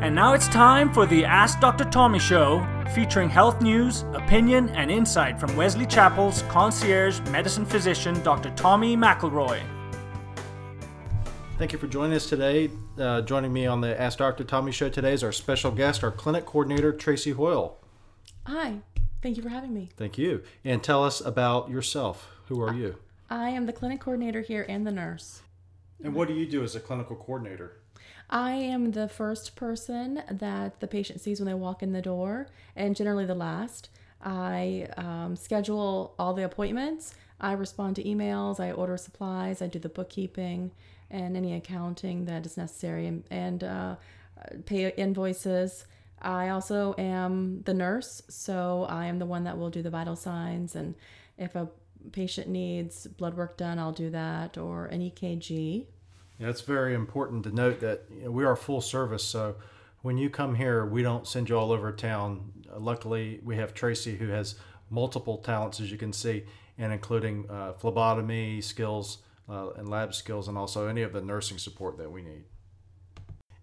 And now it's time for the Ask Dr. Tommy Show, featuring health news, opinion, and insight from Wesley Chapel's concierge medicine physician, Dr. Tommy McElroy. Thank you for joining us today. Uh, joining me on the Ask Dr. Tommy show today is our special guest, our clinic coordinator, Tracy Hoyle. Hi, thank you for having me. Thank you. And tell us about yourself. Who are you? I am the clinic coordinator here and the nurse. And what do you do as a clinical coordinator? I am the first person that the patient sees when they walk in the door, and generally the last. I um, schedule all the appointments. I respond to emails. I order supplies. I do the bookkeeping and any accounting that is necessary, and, and uh, pay invoices. I also am the nurse, so I am the one that will do the vital signs. And if a patient needs blood work done, I'll do that, or an EKG. Yeah, it's very important to note that you know, we are full service. So when you come here, we don't send you all over town. Uh, luckily, we have Tracy who has multiple talents, as you can see, and including uh, phlebotomy skills uh, and lab skills, and also any of the nursing support that we need.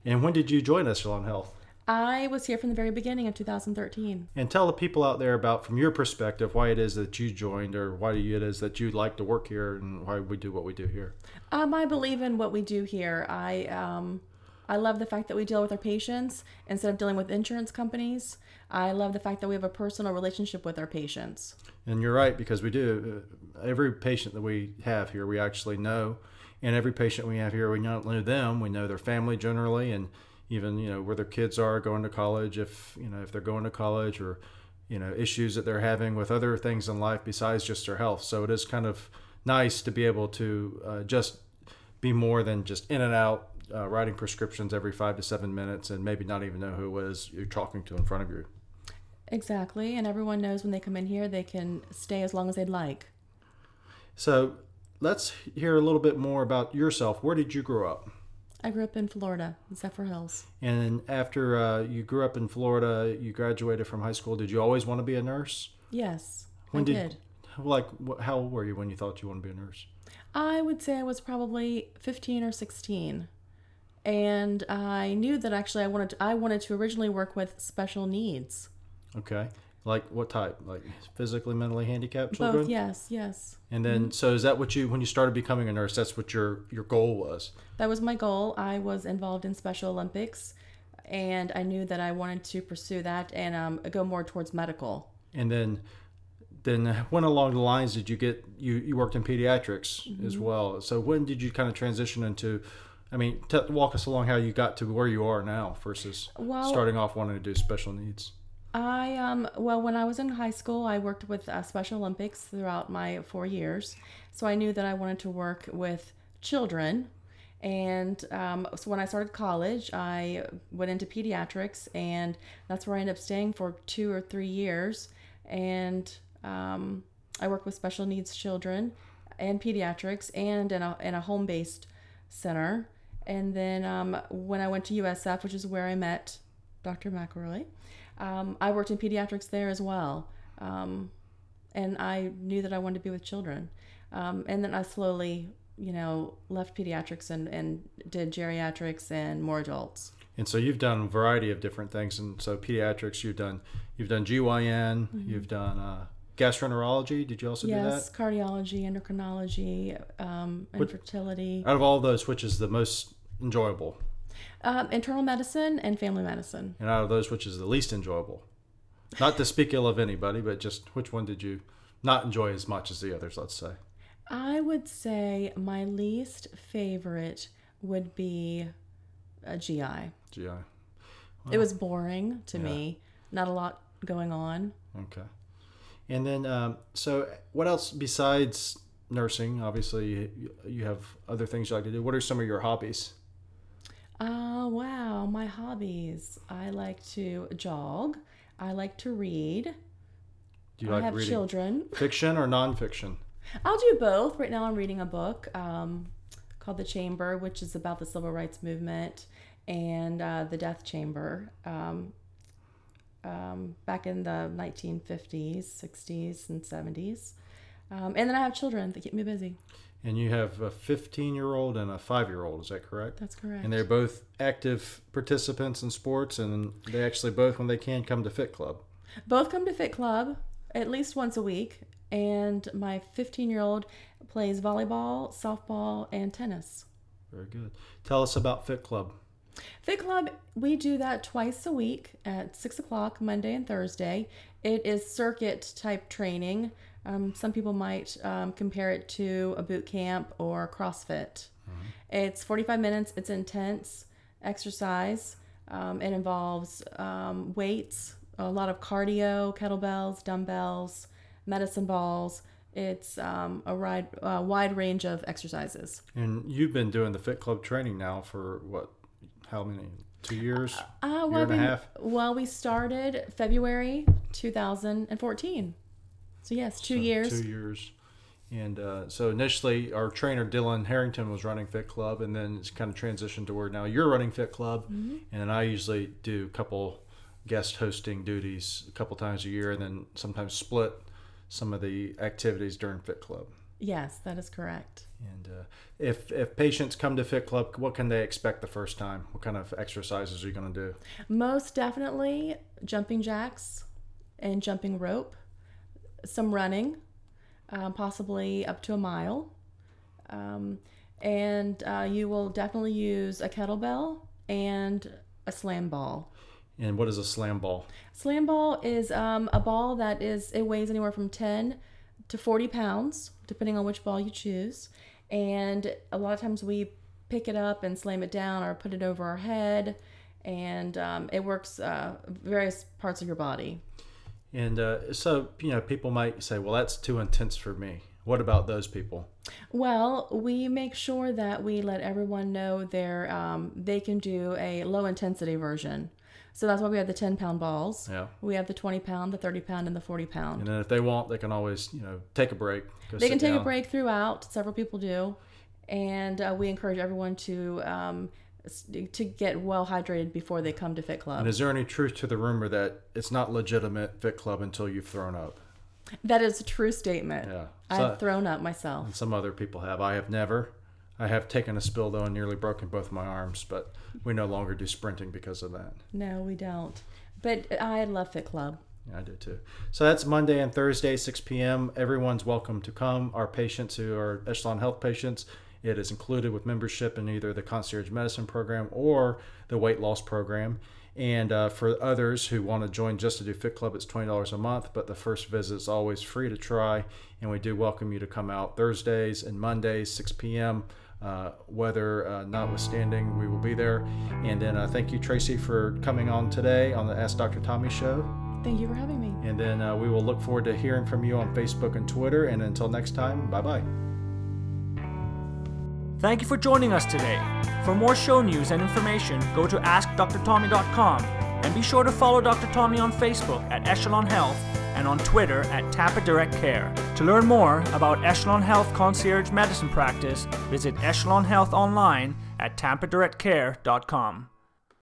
And when did you join Echelon Health? I was here from the very beginning of 2013. And tell the people out there about, from your perspective, why it is that you joined or why it is that you like to work here and why we do what we do here. Um, I believe in what we do here. I um, I love the fact that we deal with our patients instead of dealing with insurance companies. I love the fact that we have a personal relationship with our patients. And you're right because we do. Uh, every patient that we have here, we actually know, and every patient we have here, we not know them, we know their family generally, and even you know where their kids are going to college, if you know if they're going to college, or you know issues that they're having with other things in life besides just their health. So it is kind of nice to be able to uh, just be more than just in and out uh, writing prescriptions every five to seven minutes and maybe not even know who it is you're talking to in front of you. Exactly, and everyone knows when they come in here they can stay as long as they'd like. So let's hear a little bit more about yourself. Where did you grow up? I grew up in Florida, in Zephyrhills. And after uh, you grew up in Florida, you graduated from high school. Did you always want to be a nurse? Yes, When I did- did. Like, how old were you when you thought you wanted to be a nurse? I would say I was probably 15 or 16. And I knew that actually I wanted to, I wanted to originally work with special needs. Okay. Like what type? Like physically, mentally handicapped children? Both, yes, yes. And then, so is that what you, when you started becoming a nurse, that's what your, your goal was? That was my goal. I was involved in Special Olympics and I knew that I wanted to pursue that and um, go more towards medical. And then, then when along the lines did you get, you, you worked in pediatrics Mm-hmm. as well. So when did you kind of transition into, I mean, t- walk us along how you got to where you are now versus Well- starting off wanting to do special needs. I um well when I was in high school I worked with uh, Special Olympics throughout my 4 years. So I knew that I wanted to work with children and um, so when I started college I went into pediatrics and that's where I ended up staying for 2 or 3 years and um, I worked with special needs children and pediatrics and in a, in a home-based center and then um, when I went to USF which is where I met Dr. McElroy um, I worked in pediatrics there as well. Um, and I knew that I wanted to be with children. Um, and then I slowly, you know, left pediatrics and, and did geriatrics and more adults. And so you've done a variety of different things. And so pediatrics, you've done, you've done GYN, you've done uh, gastroenterology. Did you also yes, do that yes cardiology, endocrinology, um, infertility. Out of all those, which is the most enjoyable? Um, internal medicine, and family medicine. And out of those, which is the least enjoyable? Not to speak ill of anybody, but just which one did you not enjoy as much as the others, let's say? I would say my least favorite would be a GI. GI. It was boring to Yeah. me, not a lot going on. Okay. And then, um, so what else besides nursing? Obviously, you, you have other things you like to do. What are some of your hobbies? Oh, wow. My hobbies. I like to jog. I like to read. Do you I like have reading children. fiction or nonfiction? I'll do both. Right now, I'm reading a book um, called The Chamber, which is about the civil rights movement and uh, the death chamber um, um, back in the 1950s, 60s, and 70s. Um, and then I have children that keep me busy. And you have a 15 year old and a five year old, is that correct? That's correct. And they're both active participants in sports, and they actually both, when they can, come to Fit Club. Both come to Fit Club at least once a week, and my 15 year old plays volleyball, softball, and tennis. Very good. Tell us about Fit Club. Fit Club, we do that twice a week at 6 o'clock, Monday and Thursday. It is circuit type training. Um, some people might um, compare it to a boot camp or CrossFit. It's 45 minutes, it's intense exercise. Um, it involves um, weights, a lot of cardio, kettlebells, dumbbells, medicine balls. It's um, a wide, uh, wide range of exercises. And you've been doing the Fit Club training now for what? How many? Two years? Uh, Year well, and a half? well, we started February 2014. So, yes, two So, years. Two years. And uh, so initially, our trainer Dylan Harrington was running Fit Club, and then it's kind of transitioned to where now you're running Fit Club, Mm-hmm. and then I usually do a couple guest hosting duties a couple times a year, and then sometimes split some of the activities during Fit Club. Yes, that is correct. And uh, if if patients come to Fit Club, what can they expect the first time? What kind of exercises are you going to do? Most definitely jumping jacks and jumping rope, some running, um, possibly up to a mile. Um, and uh, you will definitely use a kettlebell and a slam ball. And what is a slam ball? Slam ball is um, a ball that is it weighs anywhere from 10 to 40 pounds, depending on which ball you choose. And a lot of times we pick it up and slam it down or put it over our head, and um, it works uh, various parts of your body. And uh, so you know, people might say, "Well, that's too intense for me." What about those people? Well, we make sure that we let everyone know they're, um, they can do a low intensity version. So that's why we have the 10 pound balls. Yeah. We have the 20 pound, the 30 pound, and the 40 pound. And then if they want, they can always, you know, take a break. They can take a break throughout. Several people do, and uh, we encourage everyone to um, to get well hydrated before they come to Fit Club. And is there any truth to the rumor that it's not legitimate Fit Club until you've thrown up? that is a true statement. Yeah. I've thrown up myself. And some other people have. I have never. I have taken a spill though and nearly broken both my arms, but we no longer do sprinting because of that. No, we don't. But I love Fit Club. Yeah, I do too. So that's Monday and Thursday, 6 p.m. Everyone's welcome to come. Our patients who are Echelon Health patients, it is included with membership in either the concierge medicine program or the weight loss program. And uh, for others who want to join just to do Fit Club, it's $20 a month, but the first visit is always free to try. And we do welcome you to come out Thursdays and Mondays, 6 p.m. Uh, weather uh, notwithstanding, we will be there. And then uh, thank you, Tracy, for coming on today on the Ask Dr. Tommy show. Thank you for having me. And then uh, we will look forward to hearing from you on Facebook and Twitter. And until next time, bye bye. Thank you for joining us today. For more show news and information, go to AskDrTommy.com and be sure to follow Dr. Tommy on Facebook at Echelon Health and on Twitter at Tampa Direct Care. To learn more about Echelon Health Concierge Medicine Practice, visit Echelon Health online at tampadirectcare.com.